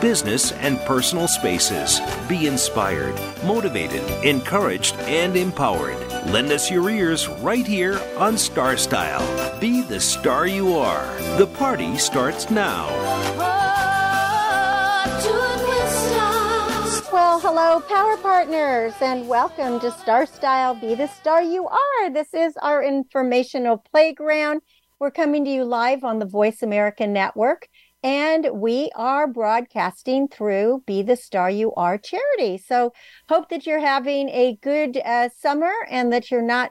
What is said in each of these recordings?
business, and personal spaces. Be inspired, motivated, encouraged, and empowered. Lend us your ears right here on Star Style. Be the star you are. The party starts now. Well, hello, Power Partners, and welcome to Star Style Be the Star You Are. This is our informational playground. We're coming to you live on the Voice America Network, and we are broadcasting through Be the Star You Are charity. So, hope that you're having a good uh, summer and that you're not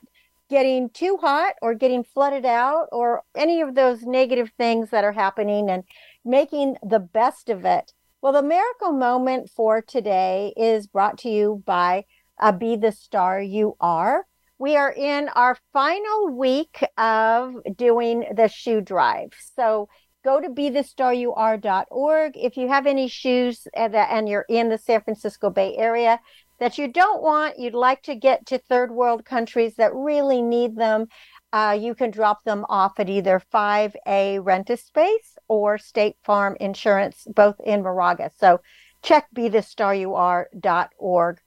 getting too hot or getting flooded out or any of those negative things that are happening and making the best of it. Well, the miracle moment for today is brought to you by uh, Be the Star You Are. We are in our final week of doing the shoe drive. So, go to be the star you are.org. If you have any shoes and, and you're in the San Francisco Bay Area that you don't want, you'd like to get to third world countries that really need them, uh, you can drop them off at either 5A Rent a Space or State Farm Insurance, both in Moraga. So check be the star you are.org.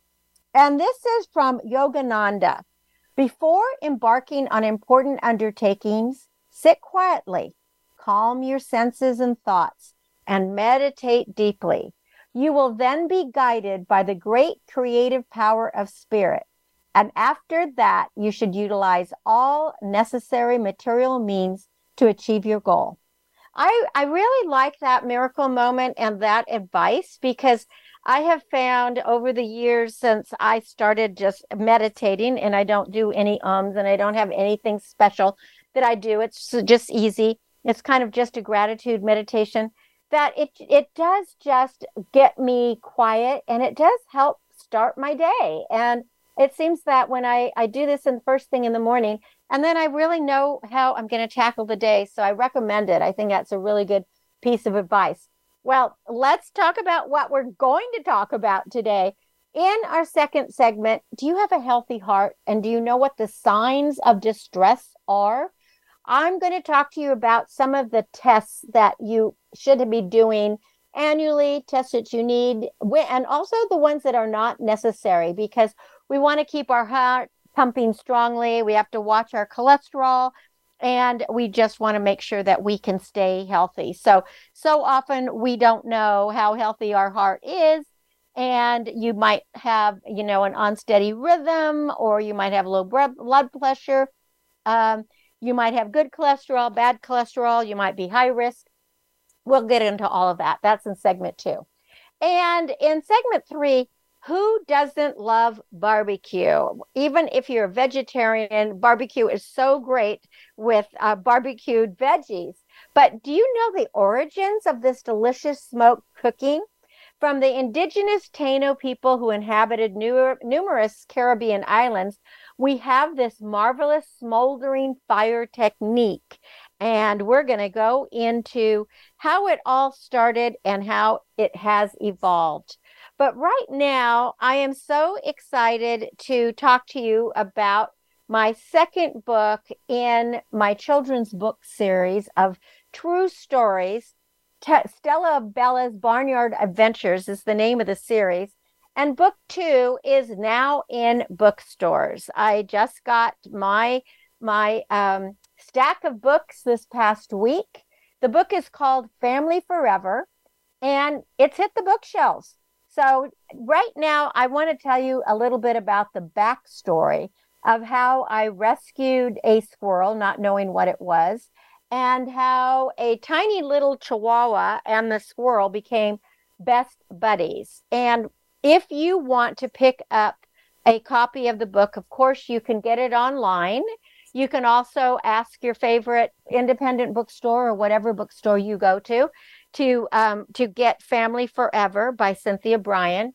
And this is from Yogananda. Before embarking on important undertakings, sit quietly calm your senses and thoughts, and meditate deeply. You will then be guided by the great creative power of spirit. And after that, you should utilize all necessary material means to achieve your goal. I, I really like that miracle moment and that advice because I have found over the years since I started just meditating and I don't do any ums and I don't have anything special that I do. It's just easy it's kind of just a gratitude meditation that it it does just get me quiet and it does help start my day. And it seems that when I, I do this in the first thing in the morning and then i really know how i'm going to tackle the day so i recommend it. I think that's a really good piece of advice. Well let's talk about what we're going to talk about today. In our second segment do you have a healthy heart? And do you know what the signs of distress are I'm going to talk to you about some of the tests that you should be doing annually, tests that you need, and also the ones that are not necessary because we want to keep our heart pumping strongly. We have to watch our cholesterol and we just want to make sure that we can stay healthy. So, so often we don't know how healthy our heart is. And you might have, you know, an unsteady rhythm, or you might have low blood pressure. Um, you might have good cholesterol, bad cholesterol. You might be high risk. We'll get into all of that. That's in segment two. And in segment three, who doesn't love barbecue? Even if you're a vegetarian, barbecue is so great with uh, barbecued veggies. But do you know the origins of this delicious smoked cooking? From the indigenous Taino people who inhabited numerous Caribbean islands we have this marvelous smoldering fire technique. And we're going to go into how it all started and how it has evolved. But right now, I am so excited to talk to you about my second book in my children's book series of true stories. Stella Bella's Barnyard Adventures is the name of the series. And book two is now in bookstores. I just got my my um, stack of books this past week. The book is called Family Forever, and it's hit the bookshelves. So right now, I want to tell you a little bit about the backstory of how I rescued a squirrel, not knowing what it was, and how a tiny little chihuahua and the squirrel became best buddies. And if you want to pick up a copy of the book, of course, you can get it online. You can also ask your favorite independent bookstore or whatever bookstore you go to to um, to get Family Forever by Cynthia Brian,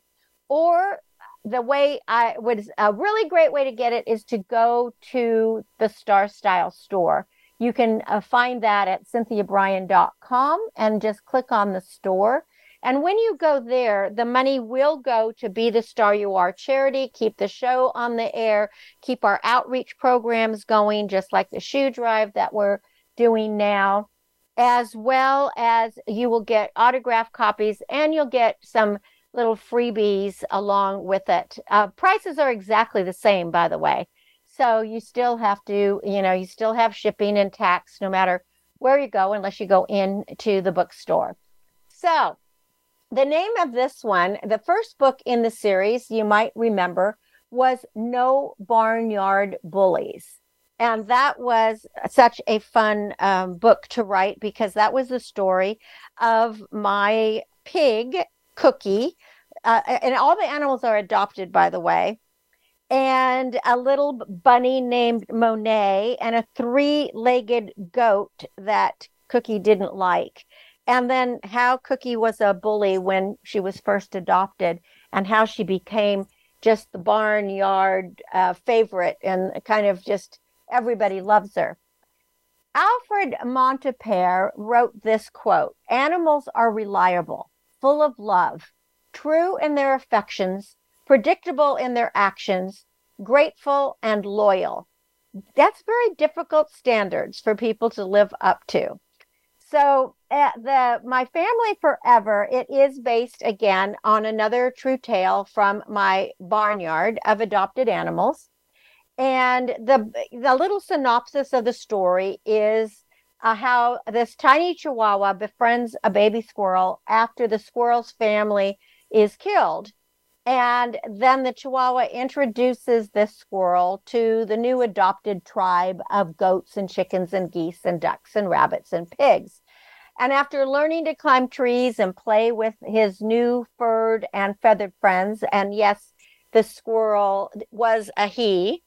or the way I would a really great way to get it is to go to the Star Style store. You can uh, find that at cynthiabrian.com and just click on the store. And when you go there, the money will go to Be the Star You Are charity, keep the show on the air, keep our outreach programs going, just like the shoe drive that we're doing now, as well as you will get autograph copies and you'll get some little freebies along with it. Uh, prices are exactly the same, by the way. So you still have to, you know, you still have shipping and tax no matter where you go, unless you go into the bookstore. So the name of this one, the first book in the series, you might remember, was No Barnyard Bullies. And that was such a fun um, book to write because that was the story of my pig Cookie, uh, and all the animals are adopted, by the way, and a little bunny named Monet, and a three legged goat that Cookie didn't like. And then how Cookie was a bully when she was first adopted, and how she became just the barnyard uh, favorite, and kind of just everybody loves her. Alfred Montapert wrote this quote Animals are reliable full of love, true in their affections, predictable in their actions, grateful and loyal. That's very difficult standards for people to live up to. So, uh, the My Family Forever, it is based again on another true tale from my barnyard of adopted animals. And the the little synopsis of the story is uh, how this tiny chihuahua befriends a baby squirrel after the squirrel's family is killed. And then the chihuahua introduces this squirrel to the new adopted tribe of goats and chickens and geese and ducks and rabbits and pigs. And after learning to climb trees and play with his new furred and feathered friends, and yes, the squirrel was a he,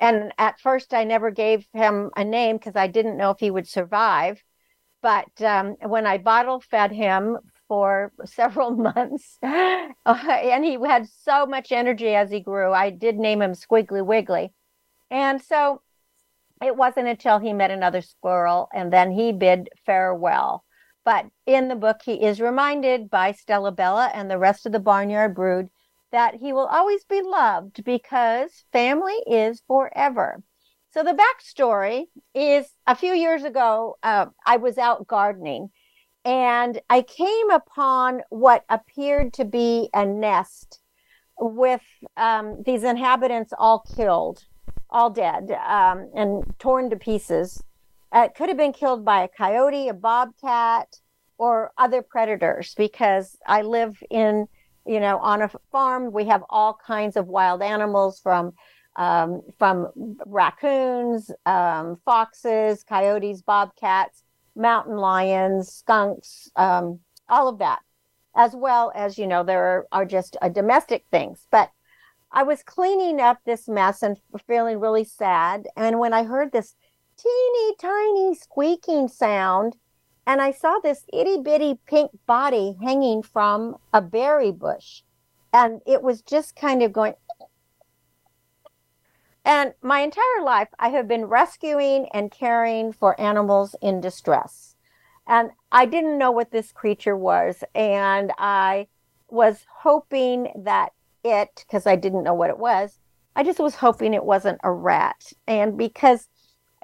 and at first, I never gave him a name because I didn't know if he would survive. But um, when I bottle fed him for several months, and he had so much energy as he grew, I did name him Squiggly Wiggly. And so it wasn't until he met another squirrel and then he bid farewell. But in the book, he is reminded by Stella Bella and the rest of the barnyard brood that he will always be loved because family is forever. So the backstory is a few years ago, uh, I was out gardening and I came upon what appeared to be a nest with um, these inhabitants all killed, all dead, um, and torn to pieces. Uh, it could have been killed by a coyote, a bobcat, or other predators because I live in you know, on a farm, we have all kinds of wild animals from um, from raccoons, um, foxes, coyotes, bobcats, mountain lions, skunks, um, all of that, as well as you know there are, are just uh, domestic things. But I was cleaning up this mess and feeling really sad, and when I heard this teeny tiny squeaking sound and I saw this itty bitty pink body hanging from a berry bush. And it was just kind of going. And my entire life, I have been rescuing and caring for animals in distress. And I didn't know what this creature was. And I was hoping that it, because I didn't know what it was, I just was hoping it wasn't a rat. And because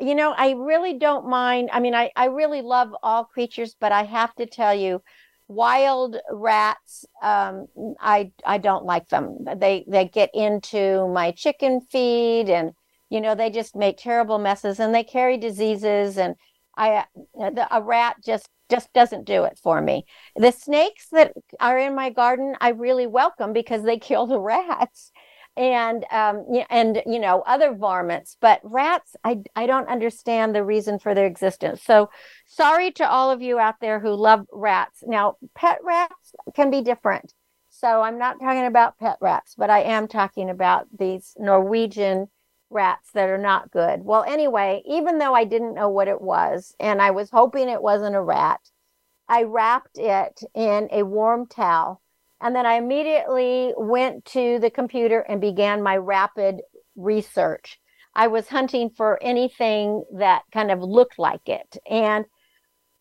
you know, I really don't mind. I mean, I, I really love all creatures, but I have to tell you, wild rats, um, I I don't like them. They they get into my chicken feed, and you know, they just make terrible messes, and they carry diseases, and I the, a rat just just doesn't do it for me. The snakes that are in my garden, I really welcome because they kill the rats and um, and you know other varmints but rats I, I don't understand the reason for their existence. So sorry to all of you out there who love rats. Now pet rats can be different. So i'm not talking about pet rats but i am talking about these norwegian rats that are not good. Well anyway even though i didn't know what it was and i was hoping it wasn't a rat i wrapped it in a warm towel And then I immediately went to the computer and began my rapid research. I was hunting for anything that kind of looked like it. And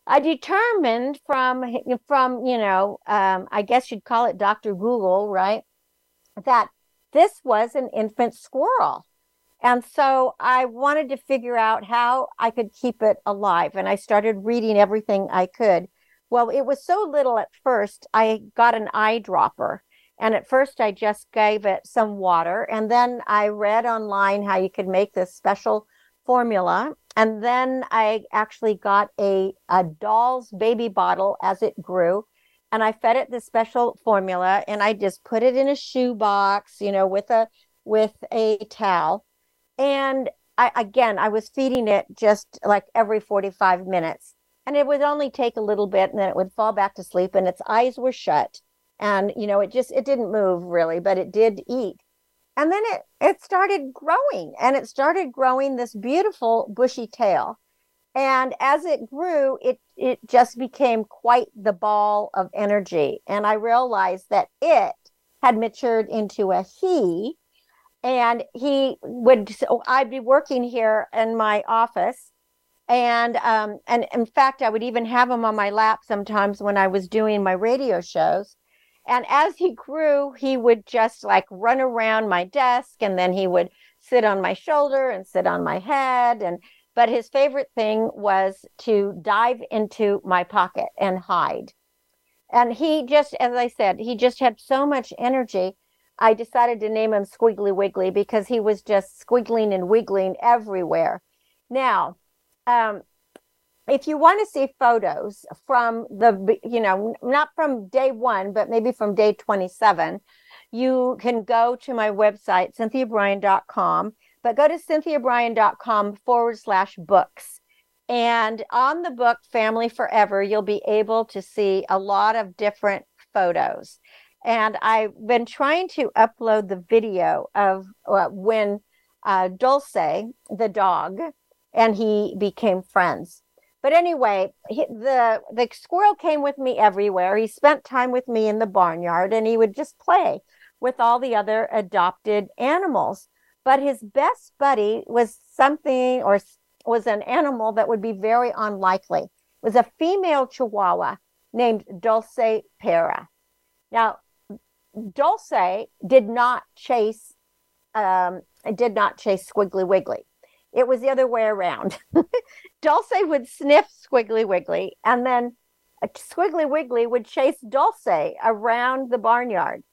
I determined from, from you know, um, I guess you'd call it Dr. Google, right? That this was an infant squirrel. And so I wanted to figure out how I could keep it alive. And I started reading everything I could. Well, it was so little at first, I got an eyedropper. And at first, I just gave it some water. And then I read online how you could make this special formula. And then I actually got a, a doll's baby bottle as it grew. And I fed it this special formula and I just put it in a shoe box, you know, with a with a towel and I, again, I was feeding it just like every 45 minutes. And it would only take a little bit and then it would fall back to sleep and its eyes were shut. And, you know, it just, it didn't move really, but it did eat. And then it, it started growing and it started growing this beautiful bushy tail. And as it grew, it, it just became quite the ball of energy. And I realized that it had matured into a he and he would so i'd be working here in my office and um and in fact i would even have him on my lap sometimes when i was doing my radio shows and as he grew he would just like run around my desk and then he would sit on my shoulder and sit on my head and but his favorite thing was to dive into my pocket and hide and he just as i said he just had so much energy I decided to name him Squiggly Wiggly because he was just squiggling and wiggling everywhere. Now, um, if you want to see photos from the, you know, not from day one, but maybe from day 27, you can go to my website, cynthiabrian.com, but go to cynthiabrian.com forward slash books. And on the book Family Forever, you'll be able to see a lot of different photos. And I've been trying to upload the video of uh, when uh, Dulce, the dog, and he became friends. But anyway, he, the the squirrel came with me everywhere. He spent time with me in the barnyard, and he would just play with all the other adopted animals. But his best buddy was something, or was an animal that would be very unlikely. It was a female Chihuahua named Dulce Pera. Now, Dulce did not chase um, did not chase Squiggly Wiggly. It was the other way around. Dulce would sniff Squiggly Wiggly, and then Squiggly Wiggly would chase Dulce around the barnyard.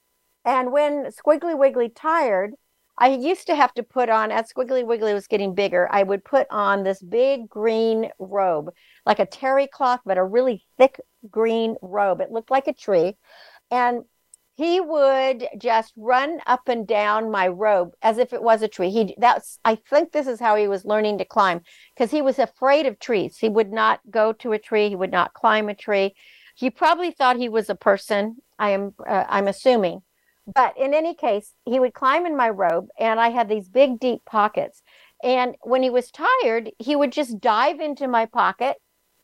And when Squiggly Wiggly tired, I used to have to put on, as Squiggly Wiggly was getting bigger, I would put on this big green robe, like a terry cloth, but a really thick green robe. It looked like a tree. And he would just run up and down my robe as if it was a tree. He that's I think this is how he was learning to climb because he was afraid of trees. He would not go to a tree. He would not climb a tree. He probably thought he was a person. I am uh, I'm assuming. But in any case, he would climb in my robe and I had these big deep pockets. And when he was tired, he would just dive into my pocket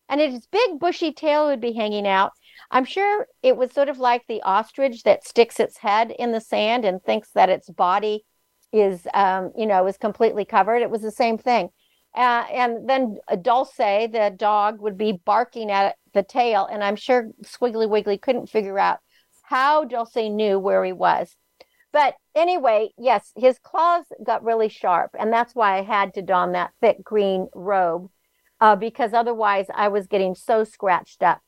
and his big bushy tail would be hanging out I'm sure it was sort of like the ostrich that sticks its head in the sand and thinks that its body is, um, you know, is completely covered. It was the same thing. Uh, and then Dulce, the dog, would be barking at the tail. And I'm sure Squiggly Wiggly couldn't figure out how Dulce knew where he was. But anyway, yes, his claws got really sharp. And that's why I had to don that thick green robe uh, because otherwise I was getting so scratched up.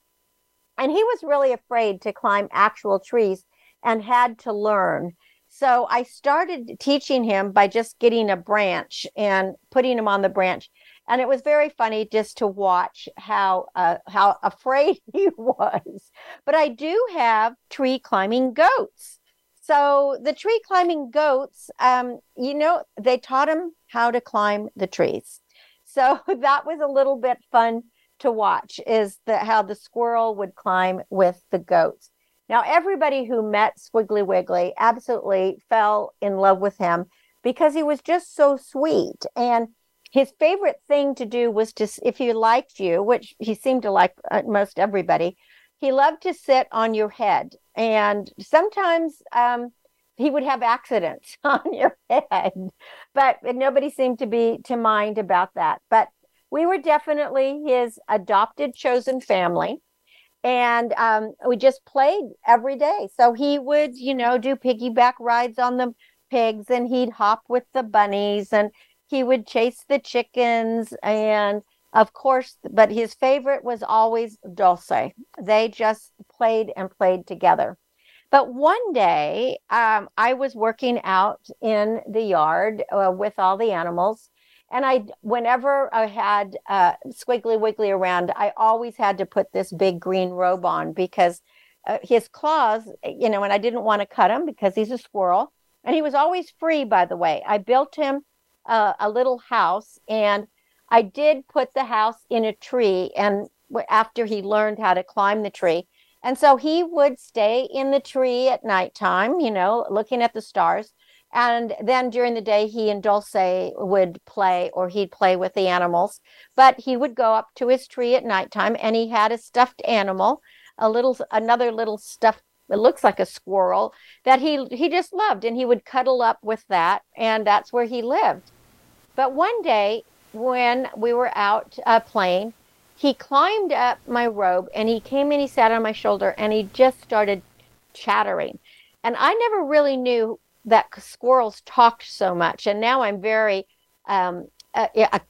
And he was really afraid to climb actual trees and had to learn. So I started teaching him by just getting a branch and putting him on the branch. And it was very funny just to watch how uh, how afraid he was. But I do have tree climbing goats. So the tree climbing goats, um, you know, they taught him how to climb the trees. So that was a little bit fun to watch is the how the squirrel would climb with the goats. Now, everybody who met Squiggly Wiggly absolutely fell in love with him because he was just so sweet. And his favorite thing to do was to, if he liked you, which he seemed to like uh, most everybody, he loved to sit on your head. And sometimes um, he would have accidents on your head, but nobody seemed to be to mind about that. But we were definitely his adopted chosen family and um, we just played every day. So he would, you know, do piggyback rides on the pigs, and he'd hop with the bunnies, and he would chase the chickens, and of course, but his favorite was always Dulce. They just played and played together. But one day, um, I was working out in the yard uh, with all the animals, and I, whenever I had uh, Squiggly Wiggly around, I always had to put this big green robe on because uh, his claws, you know, and I didn't want to cut him because he's a squirrel. And he was always free, by the way. I built him uh, a little house and I did put the house in a tree. And after he learned how to climb the tree, and so he would stay in the tree at nighttime, you know, looking at the stars. And then during the day, he and Dulce would play, or he'd play with the animals. But he would go up to his tree at nighttime, and he had a stuffed animal, a little, another little stuffed. It looks like a squirrel that he he just loved, and he would cuddle up with that, and that's where he lived. But one day, when we were out uh, playing, he climbed up my robe, and he came and he sat on my shoulder, and he just started chattering. And I never really knew that squirrels talked so much, and now I'm very um,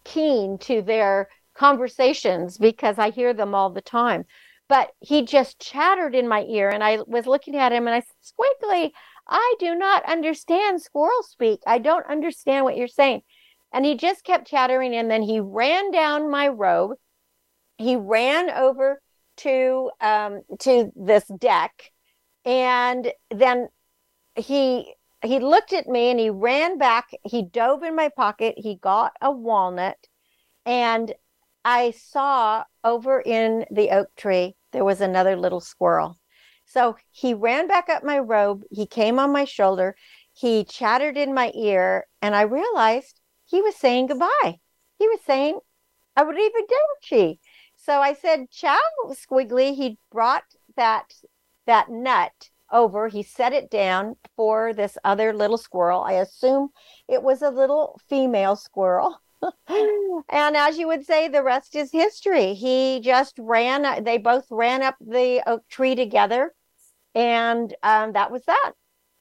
keen to their conversations because I hear them all the time. But he just chattered in my ear, and I was looking at him, and I said, "Squiggly, I do not understand squirrel speak. I don't understand what you're saying." And he just kept chattering, and then he ran down my robe. He ran over to um, to this deck, and then he he looked at me and he ran back. He dove in my pocket. He got a walnut. And I saw over in the oak tree, there was another little squirrel. So he ran back up my robe. He came on my shoulder. He chattered in my ear. And I realized he was saying goodbye. He was saying, Arrivederci. So I said, Ciao, Squiggly. He brought that that nut over. He set it down for this other little squirrel. I assume it was a little female squirrel. and as you would say, the rest is history. He just ran, they both ran up the oak tree together. And um, that was that.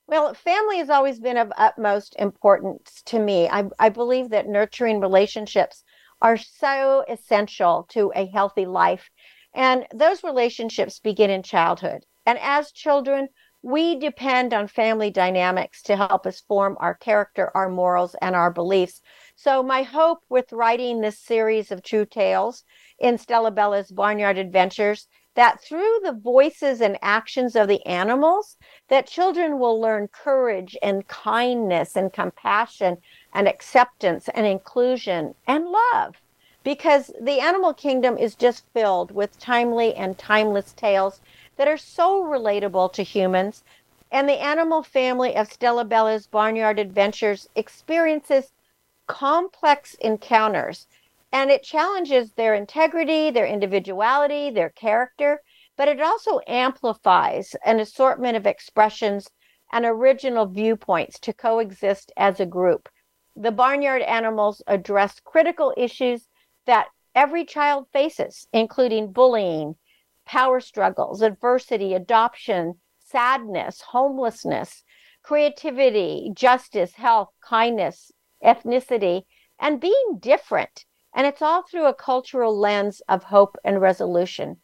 Well, family has always been of utmost importance to me. I, I believe that nurturing relationships are so essential to a healthy life. And those relationships begin in childhood. And as children, we depend on family dynamics to help us form our character, our morals, and our beliefs. So, my hope with writing this series of true tales in Stella Bella's Barnyard Adventures that through the voices and actions of the animals that children will learn courage and kindness and compassion and acceptance and inclusion and love because the animal kingdom is just filled with timely and timeless tales that are so relatable to humans. And the animal family of Stella Bella's Barnyard Adventures experiences complex encounters and it challenges their integrity, their individuality, their character, but it also amplifies an assortment of expressions and original viewpoints to coexist as a group. The barnyard animals address critical issues that every child faces, including bullying, power struggles, adversity, adoption, sadness, homelessness, creativity, justice, health, kindness, ethnicity, and being different. And it's all through a cultural lens of hope and resolution.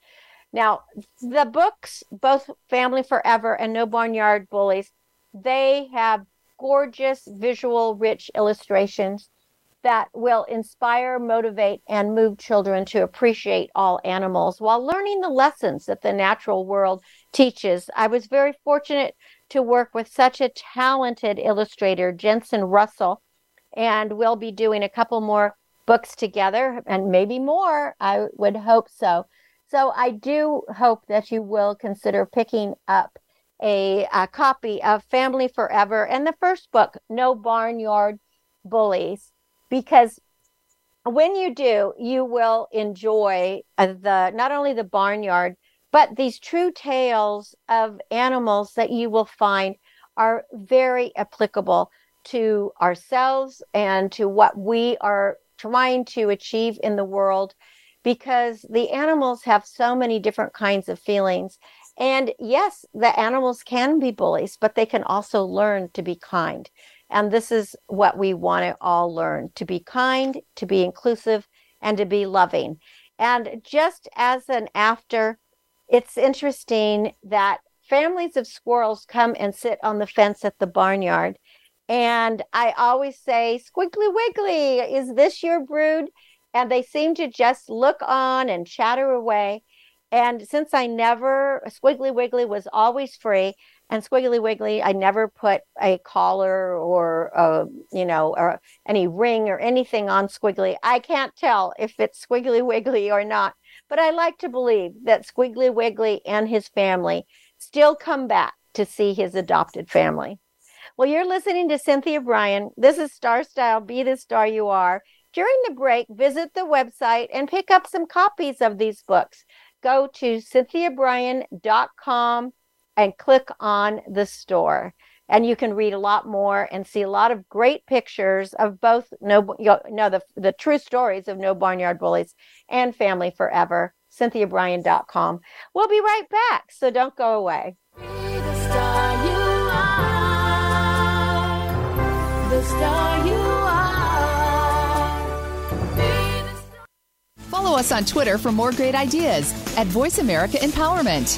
Now, the books, both Family Forever and No Barnyard Bullies, they have gorgeous, visual, rich illustrations that will inspire, motivate, and move children to appreciate all animals while learning the lessons that the natural world teaches. I was very fortunate to work with such a talented illustrator, Jensen Russell, and we'll be doing a couple more books together and maybe more. I would hope so. So I do hope that you will consider picking up a, a copy of Family Forever and the first book, No Barnyard Bullies because when you do, you will enjoy the not only the barnyard, But these true tales of animals that you will find are very applicable to ourselves and to what we are trying to achieve in the world because the animals have so many different kinds of feelings. And yes, the animals can be bullies, but they can also learn to be kind. And this is what we want to all learn to be kind, to be inclusive, and to be loving. And just as an after, it's interesting that families of squirrels come and sit on the fence at the barnyard. And I always say, Squiggly Wiggly, is this your brood? And they seem to just look on and chatter away. And since I never, Squiggly Wiggly was always free, and Squiggly Wiggly, I never put a collar or, a, you know, or any ring or anything on Squiggly. I can't tell if it's Squiggly Wiggly or not, but I like to believe that Squiggly Wiggly and his family still come back to see his adopted family. Well, you're listening to Cynthia Brian. This is Star Style Be the Star You Are. During the break, visit the website and pick up some copies of these books. Go to cynthiabrian.com and click on the store. And you can read a lot more and see a lot of great pictures of both no, you know, the, the true stories of No Barnyard Bullies and Family Forever. CynthiaBrian.com. We'll be right back, so don't go away. Follow us on Twitter for more great ideas at Voice America Empowerment.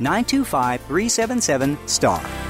925 377 STAR.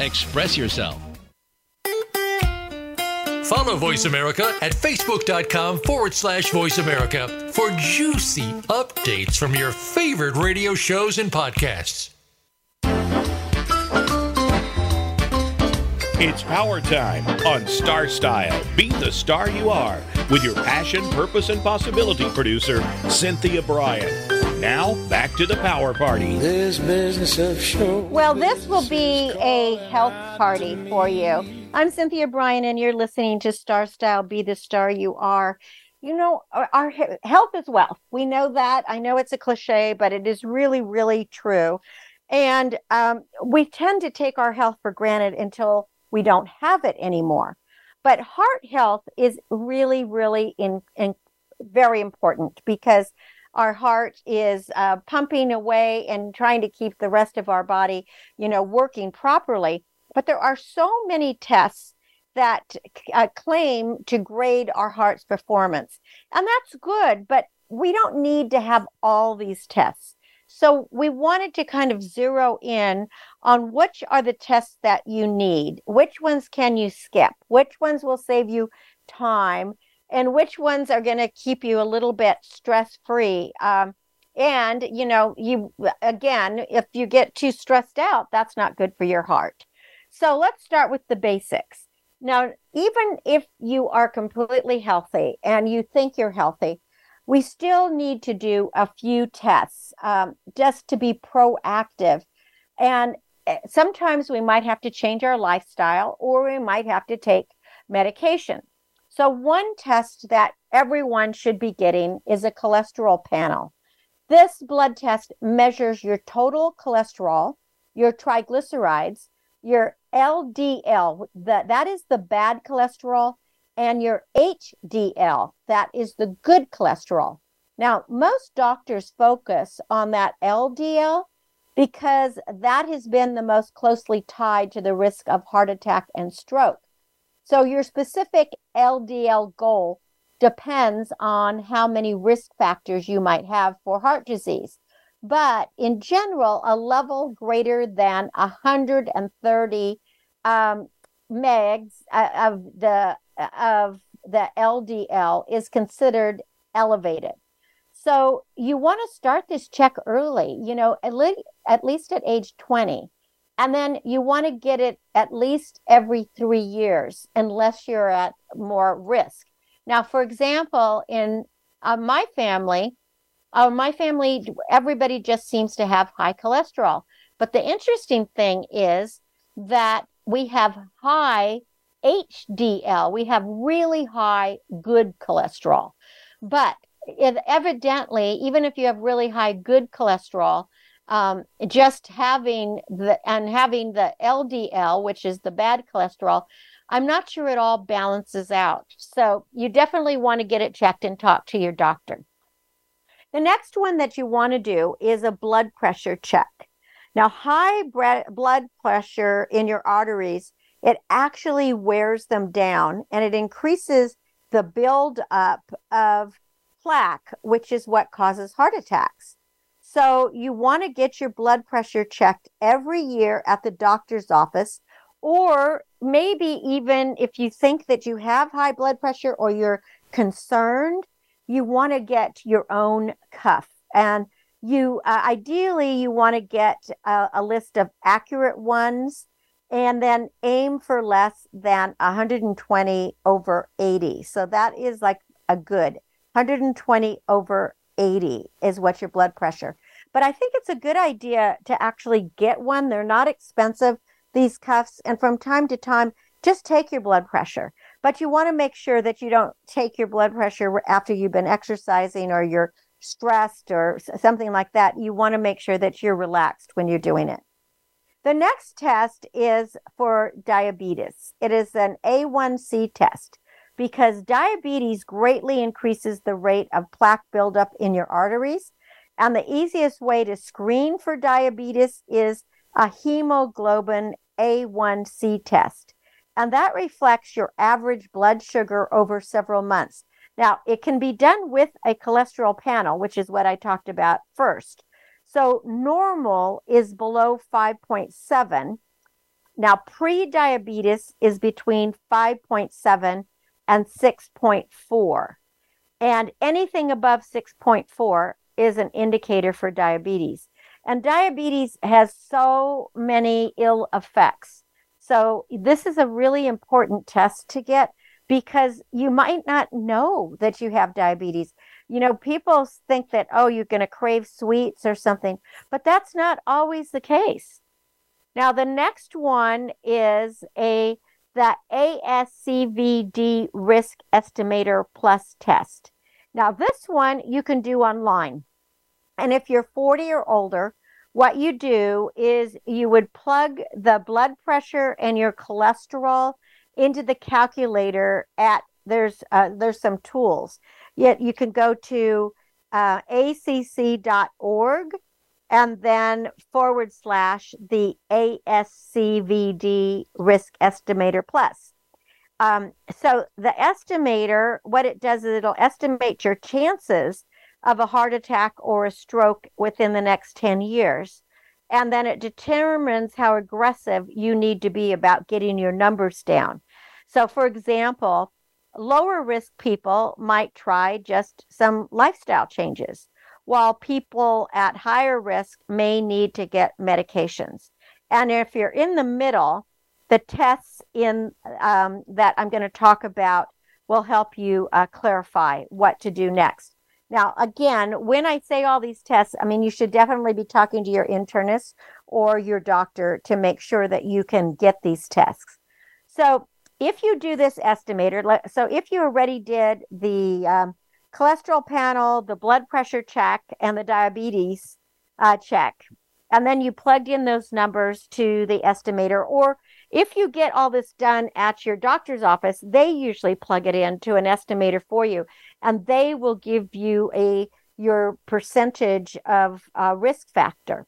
express yourself. Follow Voice America at facebook.com forward slash voice America for juicy updates from your favorite radio shows and podcasts. It's power time on Star Style. Be the star you are with your passion, purpose, and possibility producer, Cynthia Brian. Now, back to the power party. This business of show. Well, this will be a health party for you. I'm Cynthia Brian, and you're listening to Star Style Be the Star You Are. You know, our, our health is wealth. We know that. I know it's a cliche, but it is really, really true. And um, we tend to take our health for granted until we don't have it anymore. But heart health is really, really in, in very important because our heart is uh, pumping away and trying to keep the rest of our body, you know, working properly. But there are so many tests that uh, claim to grade our heart's performance, and that's good. But we don't need to have all these tests. so we wanted to kind of zero in on which are the tests that you need, which ones can you skip, which ones will save you time, and which ones are going to keep you a little bit stress free. Um, and, you know, you again, if you get too stressed out, that's not good for your heart. So let's start with the basics. Now, even if you are completely healthy and you think you're healthy, we still need to do a few tests um, just to be proactive. And eh, sometimes we might have to change our lifestyle or we might have to take medication. So, one test that everyone should be getting is a cholesterol panel. This blood test measures your total cholesterol, your triglycerides, your LDL, that, that is the bad cholesterol, and your HDL, that is the good cholesterol. Now, most doctors focus on that LDL because that has been the most closely tied to the risk of heart attack and stroke. So, your specific LDL goal depends on how many risk factors you might have for heart disease. But in general, a level greater than 130 um, megs uh, of the of the LDL is considered elevated. So you want to start this check early, you know, at, le- at least at age 20. And then you want to get it at least every three years, unless you're at more risk. Now, for example, in uh, my family, uh, my family, everybody just seems to have high cholesterol. But the interesting thing is that we have high HDL. We have really high good cholesterol. But it, evidently, even if you have really high good cholesterol, um, just having the and having the LDL, which is the bad cholesterol, I'm not sure it all balances out. So you definitely want to get it checked and talk to your doctor. The next one that you want to do is a blood pressure check. Now, high blood pressure in your arteries, it actually wears them down and it increases the buildup of plaque, which is what causes heart attacks. So, you want to get your blood pressure checked every year at the doctor's office, or maybe even if you think that you have high blood pressure or you're concerned, you want to get your own cuff. And you uh, ideally you want to get a, a, list of accurate ones and then aim for less than 120 over 80 so that is like a good 120 over 80 is what your blood pressure but i think it's a good idea to actually get one they're not expensive these cuffs and from time to time just take your blood pressure but you want to make sure that you don't take your blood pressure after you've been exercising or you're stressed or something like that, you want to make sure that you're relaxed when you're doing it. The next test is for diabetes. It is an A1C test because diabetes greatly increases the rate of plaque buildup in your arteries. And the easiest way to screen for diabetes is a hemoglobin A1C test. And that reflects your average blood sugar over several months. Now, it can be done with a cholesterol panel, which is what I talked about first. So, normal is below 5.7. Now, pre diabetes is between 5.7 and 6.4. And anything above 6.4 is an indicator for diabetes. And diabetes has so many ill effects. So, this is a really important test to get because you might not know that you have diabetes. You know, people think that, oh, you're going to crave sweets or something, but that's not always the case. Now, the next one is a the ASCVD risk estimator plus test. Now, this one you can do online. And if you're 40 or older, what you do is you would plug the blood pressure and your cholesterol into the calculator at there's uh, there's some tools. Yet you can go to uh, acc.org and then forward slash the ASCVD risk estimator plus. Um, so the estimator, what it does is it'll estimate your chances of a heart attack or a stroke within the next 10 years. And then it determines how aggressive you need to be about getting your numbers down. So, for example, lower risk people might try just some lifestyle changes, while people at higher risk may need to get medications. And if you're in the middle, the tests in um, that I'm going to talk about will help you uh, clarify what to do next. Now, again, when I say all these tests, I mean, you should definitely be talking to your internist or your doctor to make sure that you can get these tests. So, if you do this estimator, so if you already did the um, cholesterol panel, the blood pressure check, and the diabetes uh, check, and then you plugged in those numbers to the estimator, or if you get all this done at your doctor's office, they usually plug it in to an estimator for you, and they will give you a your percentage of uh, risk factor.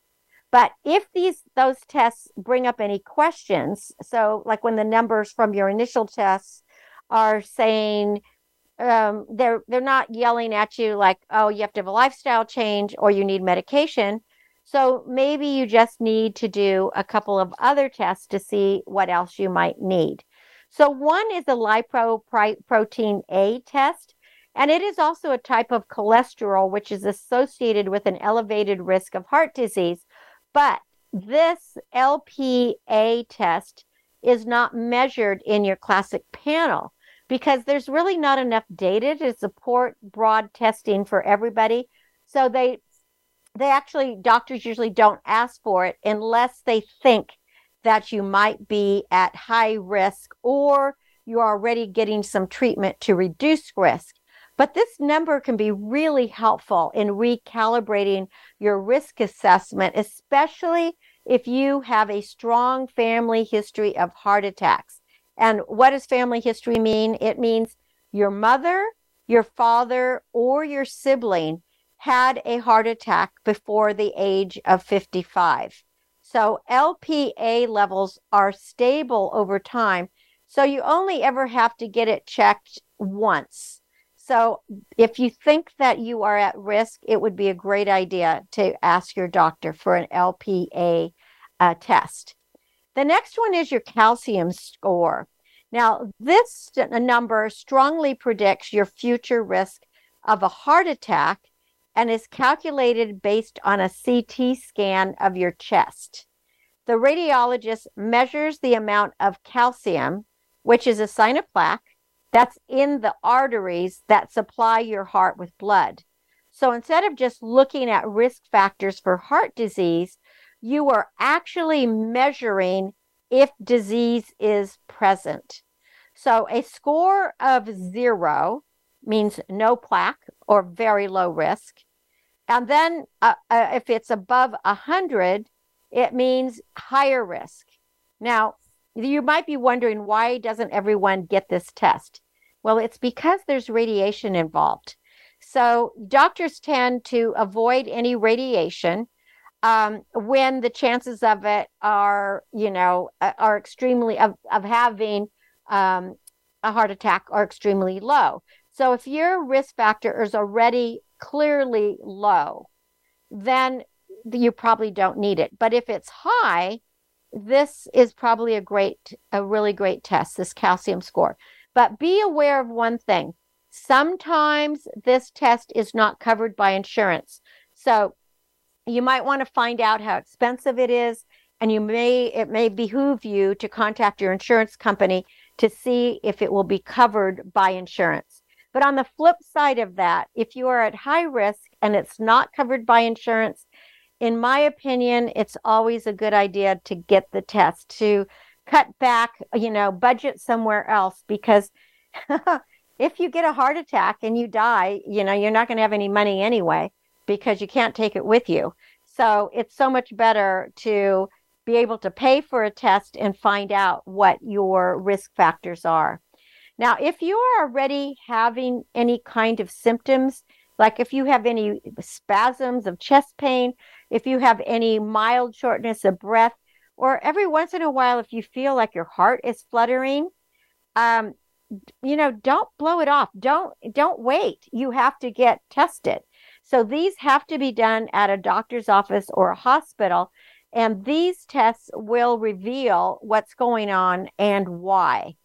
But if these those tests bring up any questions, so like when the numbers from your initial tests are saying um, they're they're not yelling at you like, oh, you have to have a lifestyle change or you need medication. So maybe you just need to do a couple of other tests to see what else you might need. So one is a lipoprotein A test, and it is also a type of cholesterol which is associated with an elevated risk of heart disease. But this LPA test is not measured in your classic panel because there's really not enough data to support broad testing for everybody. So they they actually doctors usually don't ask for it unless they think that you might be at high risk or you're already getting some treatment to reduce risk. But this number can be really helpful in recalibrating your risk assessment, especially if you have a strong family history of heart attacks. And what does family history mean? It means your mother, your father, or your sibling had a heart attack before the age of 55. So LPA levels are stable over time. So you only ever have to get it checked once. So if you think that you are at risk, it would be a great idea to ask your doctor for an LPA uh, test. The next one is your calcium score. Now, this number strongly predicts your future risk of a heart attack and is calculated based on a CT scan of your chest. The radiologist measures the amount of calcium, which is a sign of plaque, that's in the arteries that supply your heart with blood. So instead of just looking at risk factors for heart disease, you are actually measuring if disease is present. So a score of zero means no plaque or very low risk. And then uh, uh, if it's above 100, it means higher risk. Now, you might be wondering why doesn't everyone get this test? Well, it's because there's radiation involved. So doctors tend to avoid any radiation um, when the chances of it are, you know, uh, are extremely of, of having um, a heart attack are extremely low. So if your risk factor is already clearly low, then you probably don't need it. But if it's high, this is probably a great, a really great test, this calcium score. But be aware of one thing. Sometimes this test is not covered by insurance. So you might want to find out how expensive it is and you may it may behoove you to contact your insurance company to see if it will be covered by insurance. But on the flip side of that, if you are at high risk and it's not covered by insurance, in my opinion, it's always a good idea to get the test to cut back, you know, budget somewhere else because if you get a heart attack and you die, you know, you're not going to have any money anyway because you can't take it with you. So it's so much better to be able to pay for a test and find out what your risk factors are. Now, if you are already having any kind of symptoms, like if you have any spasms of chest pain, if you have any mild shortness of breath, or every once in a while, if you feel like your heart is fluttering, um, you know, don't blow it off. Don't don't wait. You have to get tested. So these have to be done at a doctor's office or a hospital. And these tests will reveal what's going on and why.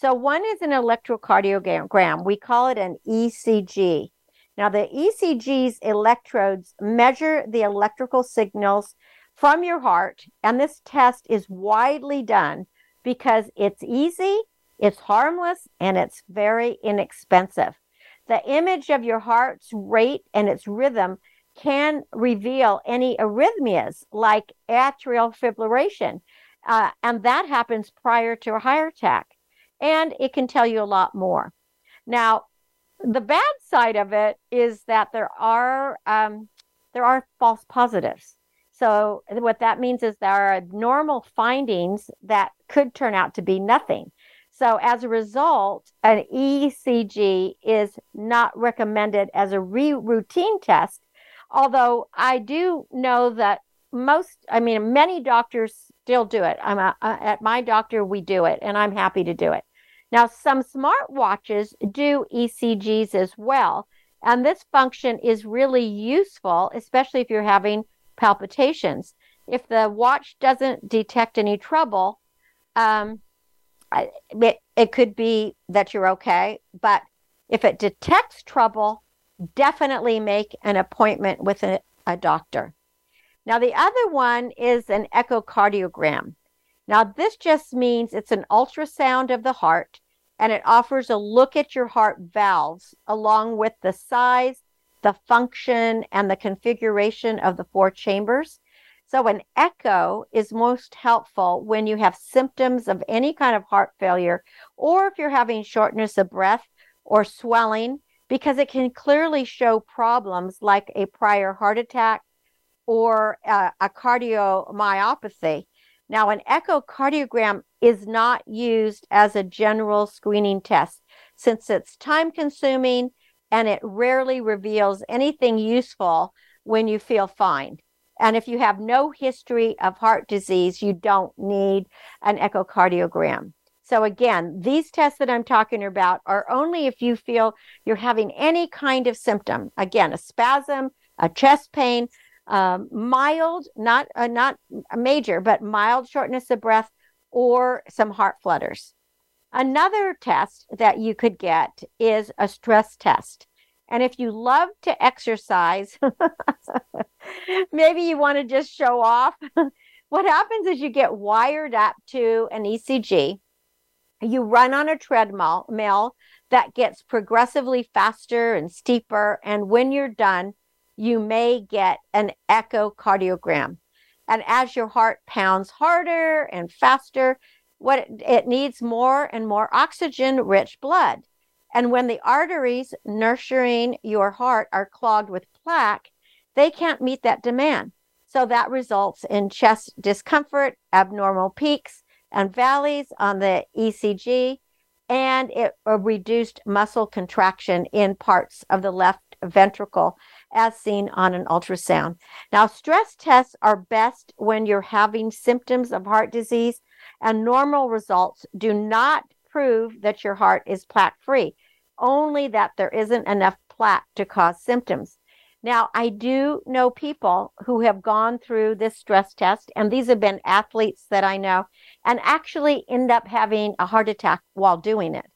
So one is an electrocardiogram. We call it an ECG. Now, the ECG's electrodes measure the electrical signals from your heart, and this test is widely done because it's easy, it's harmless, and it's very inexpensive. The image of your heart's rate and its rhythm can reveal any arrhythmias like atrial fibrillation, uh, and that happens prior to a heart attack. And it can tell you a lot more. Now, the bad side of it is that there are um, there are false positives. So what that means is there are abnormal findings that could turn out to be nothing. So as a result, an ECG is not recommended as a re- routine test. Although I do know that most, I mean, many doctors still do it. I'm a, at my doctor, we do it, and I'm happy to do it. Now, some smartwatches do ECGs as well. And this function is really useful, especially if you're having palpitations. If the watch doesn't detect any trouble, um, it, it could be that you're okay. But if it detects trouble, definitely make an appointment with a, a doctor. Now, the other one is an echocardiogram. Now, this just means it's an ultrasound of the heart and it offers a look at your heart valves along with the size, the function, and the configuration of the four chambers. So, an echo is most helpful when you have symptoms of any kind of heart failure or if you're having shortness of breath or swelling, because it can clearly show problems like a prior heart attack or a, a cardiomyopathy. Now, an echocardiogram is not used as a general screening test since it's time consuming and it rarely reveals anything useful when you feel fine. And if you have no history of heart disease, you don't need an echocardiogram. So, again, these tests that I'm talking about are only if you feel you're having any kind of symptom. Again, a spasm, a chest pain, um, mild, not uh, not a major, but mild shortness of breath or some heart flutters. Another test that you could get is a stress test. And if you love to exercise, maybe you want to just show off. what happens is you get wired up to an ECG. You run on a treadmill mill that gets progressively faster and steeper. And when you're done, you may get an echocardiogram. And as your heart pounds harder and faster, what it, it needs more and more oxygen rich blood. And when the arteries nurturing your heart are clogged with plaque, they can't meet that demand. So that results in chest discomfort, abnormal peaks and valleys on the ECG, and it, a reduced muscle contraction in parts of the left ventricle as seen on an ultrasound. Now, stress tests are best when you're having symptoms of heart disease, and normal results do not prove that your heart is plaque free, only that there isn't enough plaque to cause symptoms. Now, I do know people who have gone through this stress test, and these have been athletes that I know, and actually end up having a heart attack while doing it.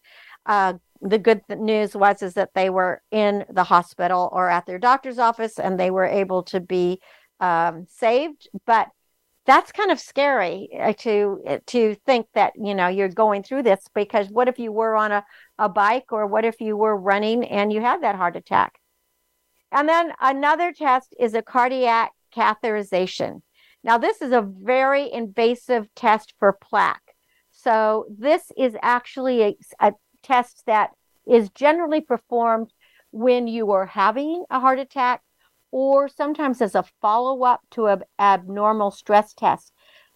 Uh, the good news was is that they were in the hospital or at their doctor's office and they were able to be um, saved. But that's kind of scary uh, to to think that you know you're going through this because what if you were on a, a bike or what if you were running and you had that heart attack? And then another test is a cardiac catheterization. Now this is a very invasive test for plaque. So this is actually a, a test that is generally performed when you are having a heart attack or sometimes as a follow up to an abnormal stress test.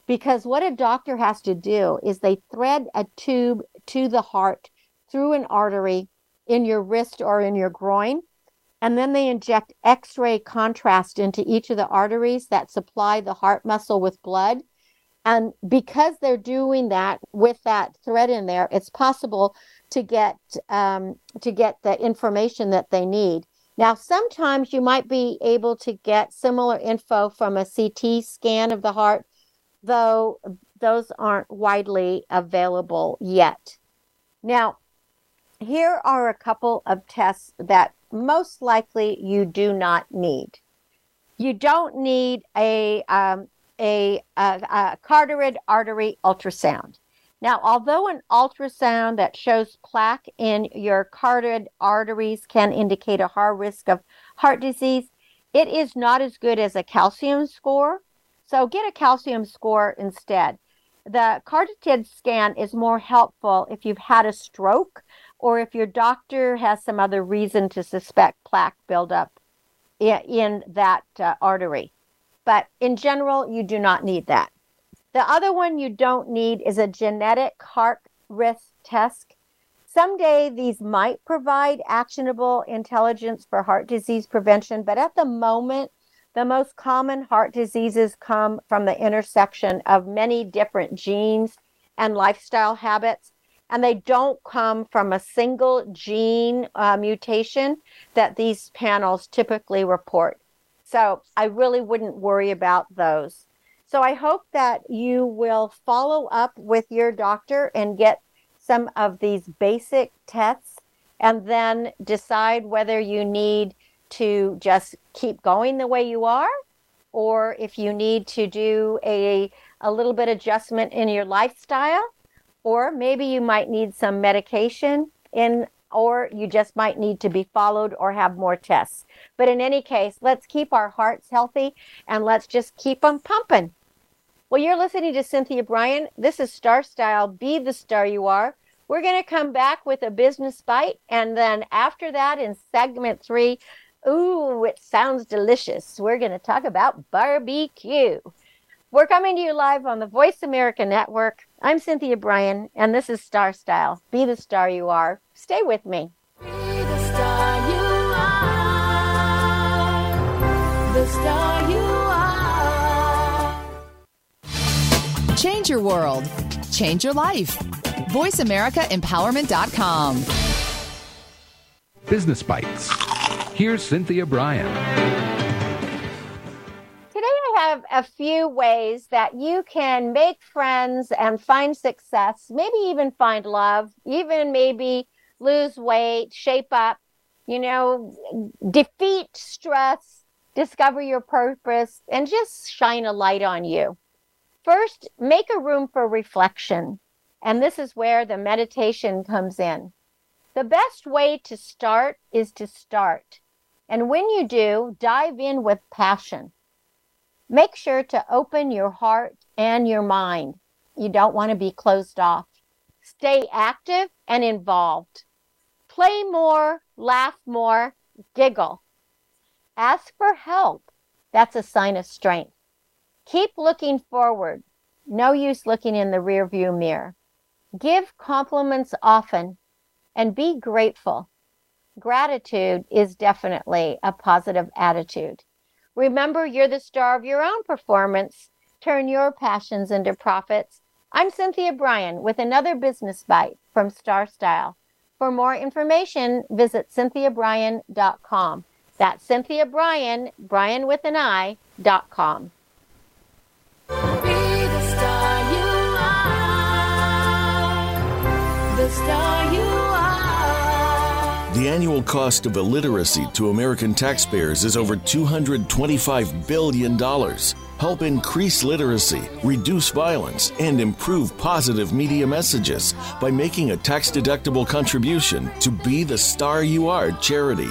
Because what a doctor has to do is they thread a tube to the heart through an artery in your wrist or in your groin. And then they inject X ray contrast into each of the arteries that supply the heart muscle with blood. And because they're doing that with that thread in there, it's possible to get um, to get the information that they need. Now, sometimes you might be able to get similar info from a CT scan of the heart, though those aren't widely available yet. Now, here are a couple of tests that most likely you do not need. You don't need a, um, a, a, a carotid artery ultrasound. Now, although an ultrasound that shows plaque in your carotid arteries can indicate a high risk of heart disease, it is not as good as a calcium score. So get a calcium score instead. The carotid scan is more helpful if you've had a stroke or if your doctor has some other reason to suspect plaque buildup in that uh, artery. But in general, you do not need that. The other one you don't need is a genetic heart risk test. Someday these might provide actionable intelligence for heart disease prevention, but at the moment, the most common heart diseases come from the intersection of many different genes and lifestyle habits, and they don't come from a single gene uh, mutation that these panels typically report. So I really wouldn't worry about those. So I hope that you will follow up with your doctor and get some of these basic tests and then decide whether you need to just keep going the way you are or if you need to do a, a little bit adjustment in your lifestyle or maybe you might need some medication in or you just might need to be followed or have more tests. But in any case, let's keep our hearts healthy and let's just keep them pumping. Well, you're listening to Cynthia Brian. This is Star Style. Be the star you are. We're going to come back with a business bite. And then after that, in segment three, ooh, it sounds delicious. We're going to talk about barbecue. We're coming to you live on the Voice America Network. I'm Cynthia Brian, and this is Star Style. Be the star you are. Stay with me. Be the star you are. The star Change your world. Change your life. VoiceAmericaEmpowerment.com. Business Bites. Here's Cynthia Brian. Today I have a few ways that you can make friends and find success, maybe even find love, even maybe lose weight, shape up, you know, defeat stress, discover your purpose, and just shine a light on you. First, make a room for reflection. And this is where the meditation comes in. The best way to start is to start. And when you do, dive in with passion. Make sure to open your heart and your mind. You don't want to be closed off. Stay active and involved. Play more, laugh more, giggle. Ask for help. That's a sign of strength. Keep looking forward. No use looking in the rearview mirror. Give compliments often and be grateful. Gratitude is definitely a positive attitude. Remember, you're the star of your own performance. Turn your passions into profits. I'm Cynthia Brian with another business bite from Star Style. For more information, visit cynthiabrian.com. That's Cynthia Brian, Brian with an I, dot com. The annual cost of illiteracy to American taxpayers is over $225 billion. Help increase literacy, reduce violence, and improve positive media messages by making a tax deductible contribution to Be the Star You Are charity.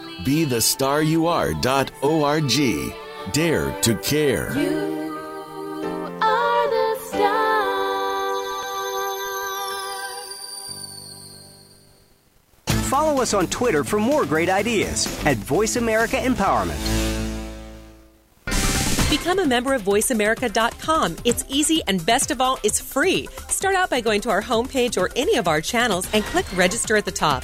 be the star you are.org. Dare to care. You are the star. Follow Follow us on Twitter for more great ideas at Voice America Empowerment. Become a member of VoiceAmerica.com. It's easy and best of all, it's free. Start out by going to our homepage or any of our channels and click register at the top.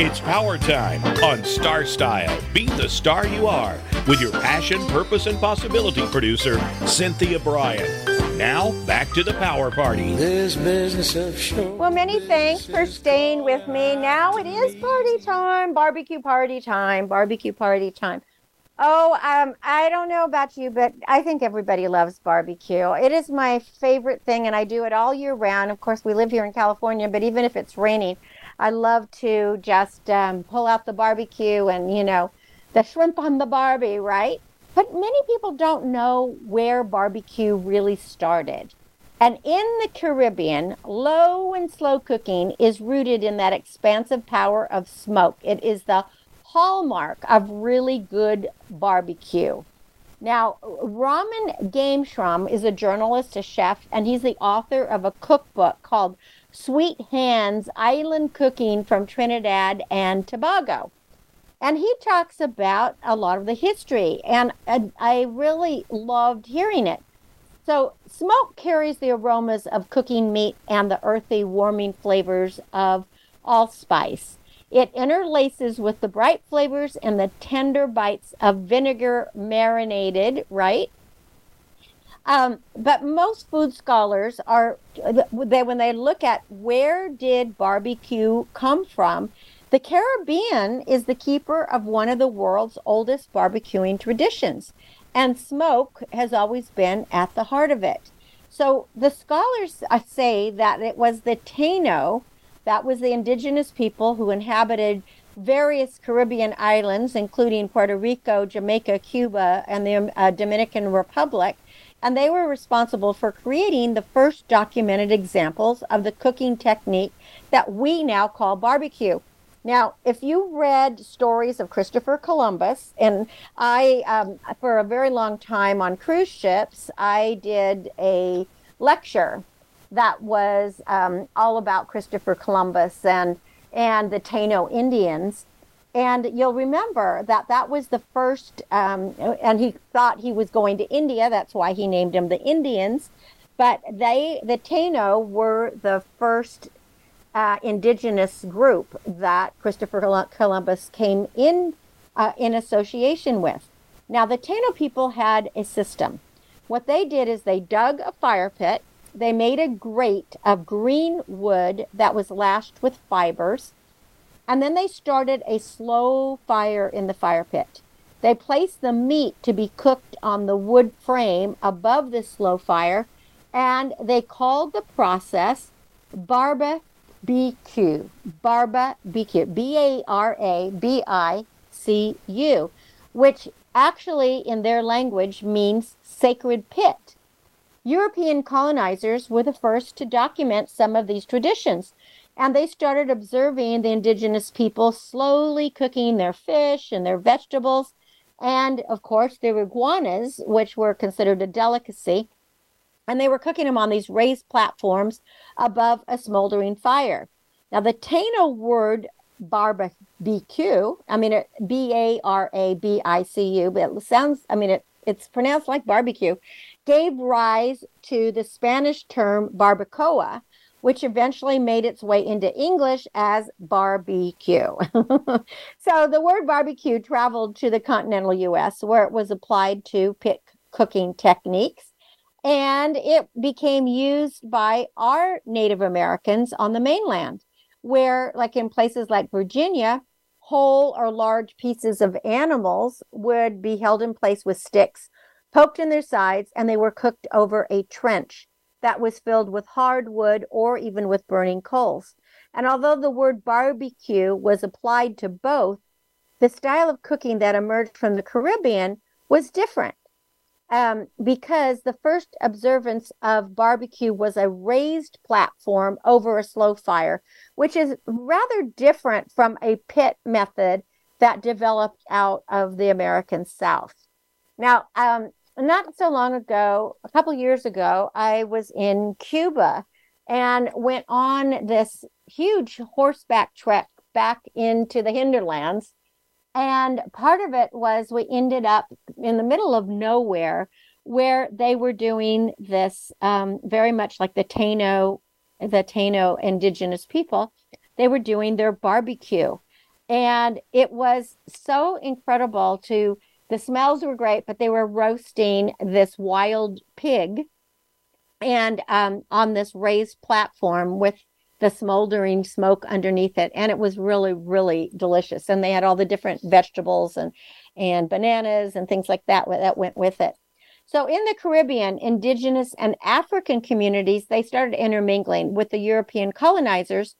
It's power time on Star Style. Be the star you are with your passion, purpose, and possibility producer, Cynthia Brian. Now, back to the power party. This business of show. Well, many thanks for staying with me. Now it is party time, barbecue party time, barbecue party time. Oh, um, I don't know about you, but I think everybody loves barbecue. It is my favorite thing, and I do it all year round. Of course, we live here in California, but even if it's raining, I love to just um, pull out the barbecue and, you know, the shrimp on the barbie, right? But many people don't know where barbecue really started. And in the Caribbean, low and slow cooking is rooted in that expansive power of smoke. It is the hallmark of really good barbecue. Now, Ramin Ganeshram is a journalist, a chef, and he's the author of a cookbook called Sweet Hands Island Cooking from Trinidad and Tobago. And he talks about a lot of the history, and I really loved hearing it. So, smoke carries the aromas of cooking meat and the earthy, warming flavors of allspice. It interlaces with the bright flavors and the tender bites of vinegar marinated, right? Um, but most food scholars are they when they look at where did barbecue come from, the Caribbean is the keeper of one of the world's oldest barbecuing traditions, and smoke has always been at the heart of it. So the scholars uh, say that it was the Taino, that was the indigenous people who inhabited various Caribbean islands, including Puerto Rico, Jamaica, Cuba, and the uh, Dominican Republic, and they were responsible for creating the first documented examples of the cooking technique that we now call barbecue. Now, if you read stories of Christopher Columbus, and I, um, for a very long time on cruise ships, I did a lecture that was um, all about Christopher Columbus and and the Taino Indians. And you'll remember that that was the first, um, and he thought he was going to India. That's why he named them the Indians. But they, the Taino, were the first uh, indigenous group that Christopher Columbus came in uh, in association with. Now, the Taino people had a system. What they did is they dug a fire pit. They made a grate of green wood that was lashed with fibers. And then they started a slow fire in the fire pit. They placed the meat to be cooked on the wood frame above the slow fire, and they called the process. Barba BQ. B A R A B I C U, which actually in their language means sacred pit. European colonizers were the first to document some of these traditions and they started observing the indigenous people slowly cooking their fish and their vegetables. And of course, their iguanas, which were considered a delicacy. And they were cooking them on these raised platforms above a smoldering fire. Now, the Taino word barbecue, I mean, B A R A B I C U, but it sounds, I mean, it, it's pronounced like barbecue, gave rise to the Spanish term barbacoa, which eventually made its way into English as barbecue. so the word barbecue traveled to the continental US where it was applied to pit cooking techniques. And it became used by our Native Americans on the mainland, where, like in places like Virginia, whole or large pieces of animals would be held in place with sticks poked in their sides, and they were cooked over a trench that was filled with hard wood or even with burning coals. And although the word barbecue was applied to both, the style of cooking that emerged from the Caribbean was different um, because the first observance of barbecue was a raised platform over a slow fire, which is rather different from a pit method that developed out of the American South. Now, um, not so long ago, a couple years ago, I was in Cuba and went on this huge horseback trek back into the hinterlands. And part of it was we ended up in the middle of nowhere where they were doing this um, very much like the Taino, the Taino indigenous people. They were doing their barbecue. And it was so incredible to, the smells were great, but they were roasting this wild pig and um, on this raised platform with the smoldering smoke underneath it. And it was really really delicious. And they had all the different vegetables and and bananas and things like that that went with it. So in the caribbean indigenous and african communities they started intermingling with the european colonizers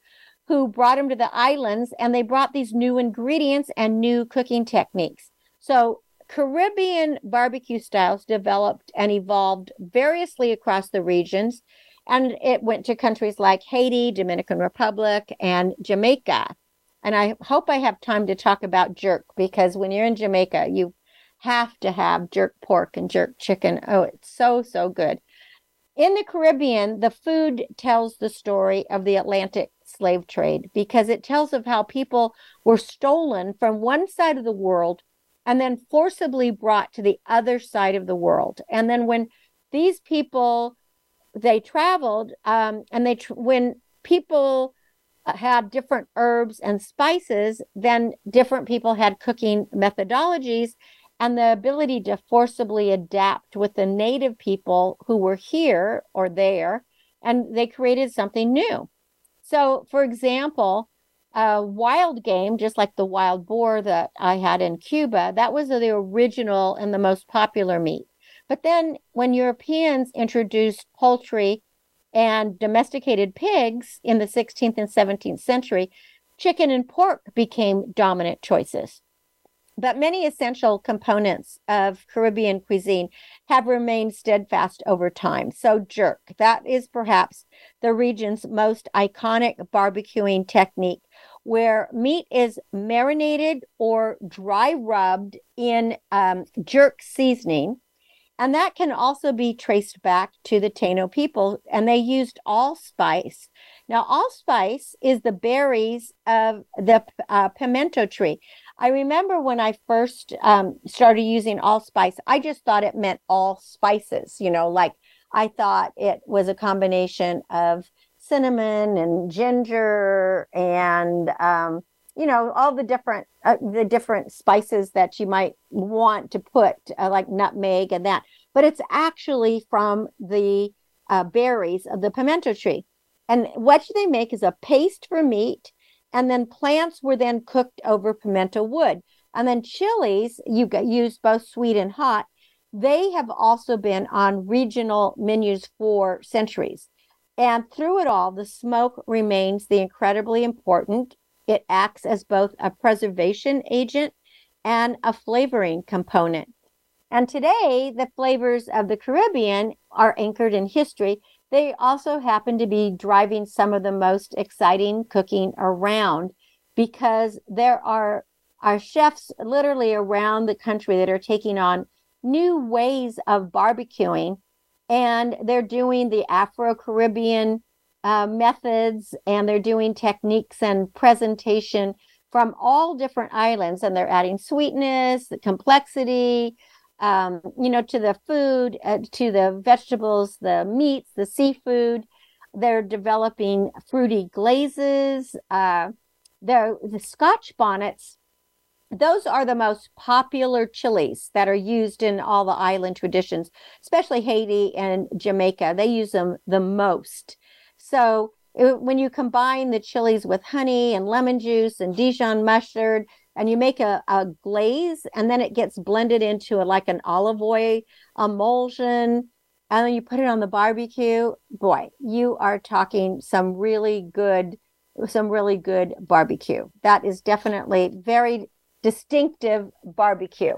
who brought them to the islands and they brought these new ingredients and new cooking techniques. So Caribbean barbecue styles developed and evolved variously across the regions, and it went to countries like Haiti, Dominican Republic, and Jamaica. And I hope I have time to talk about jerk because when you're in Jamaica, you have to have jerk pork and jerk chicken. Oh, it's so, so good. In the Caribbean, the food tells the story of the Atlantic slave trade because it tells of how people were stolen from one side of the world and then forcibly brought to the other side of the world. And then when these people they traveled, um, and they tr- when people had different herbs and spices, then different people had cooking methodologies and the ability to forcibly adapt with the native people who were here or there, and they created something new. So, for example, a wild game, just like the wild boar that I had in Cuba, that was the original and the most popular meat. But then when Europeans introduced poultry and domesticated pigs in the 16th and 17th century, chicken and pork became dominant choices. But many essential components of Caribbean cuisine have remained steadfast over time. So, jerk, that is perhaps the region's most iconic barbecuing technique where meat is marinated or dry rubbed in um, jerk seasoning. And that can also be traced back to the Taino people, and they used allspice. Now, allspice is the berries of the uh, pimento tree. I remember when I first um, started using allspice, I just thought it meant all spices, you know, like I thought it was a combination of cinnamon and ginger and um, you know all the different uh, the different spices that you might want to put uh, like nutmeg and that. But it's actually from the uh, berries of the pimento tree. And what they make is a paste for meat and then plants were then cooked over pimento wood. And then chilies you get used both sweet and hot they have also been on regional menus for centuries and through it all, the smoke remains the incredibly important. It acts as both a preservation agent and a flavoring component. And today, the flavors of the Caribbean are anchored in history. They also happen to be driving some of the most exciting cooking around because there are, are chefs literally around the country that are taking on new ways of barbecuing and they're doing the Afro Caribbean uh, methods and they're doing techniques and presentation from all different islands and they're adding sweetness, the complexity, um, you know, to the food, uh, to the vegetables, the meats, the seafood. They're developing fruity glazes. Uh, they're, the Scotch bonnets those are the most popular chilies that are used in all the island traditions, especially Haiti and Jamaica. They use them the most. So it, when you combine the chilies with honey and lemon juice and Dijon mustard, and you make a, a glaze, and then it gets blended into a, like an olive oil emulsion, and then you put it on the barbecue. Boy, you are talking some really good some really good barbecue. That is definitely very distinctive barbecue.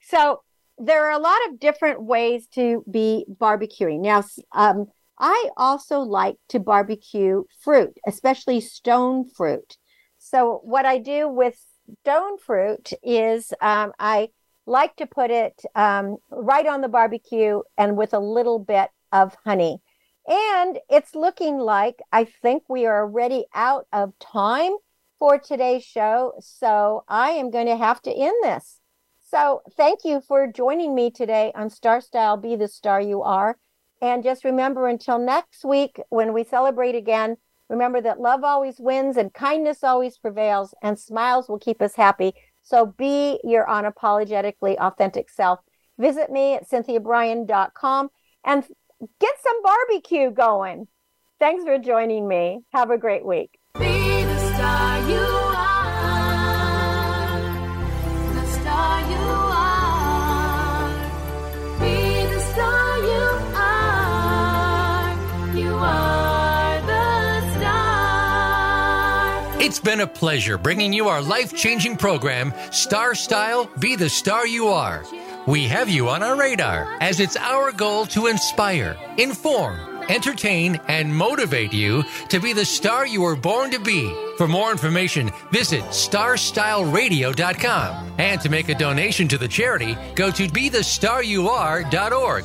So there are a lot of different ways to be barbecuing. Now, um, I also like to barbecue fruit, especially stone fruit. So what I do with stone fruit is um, I like to put it um, right on the barbecue and with a little bit of honey. And it's looking like I think we are already out of time for today's show. So I am going to have to end this. So thank you for joining me today on Star Style Be the Star You Are. And just remember until next week when we celebrate again, remember that love always wins and kindness always prevails and smiles will keep us happy. So be your unapologetically authentic self. Visit me at cynthiabrian.com and get some barbecue going. Thanks for joining me. Have a great week. It's been a pleasure bringing you our life changing program, Star Style Be the Star You Are. We have you on our radar as it's our goal to inspire, inform, entertain, and motivate you to be the star you were born to be. For more information, visit starstyleradio.com. And to make a donation to the charity, go to BeTheStarYouAre.org.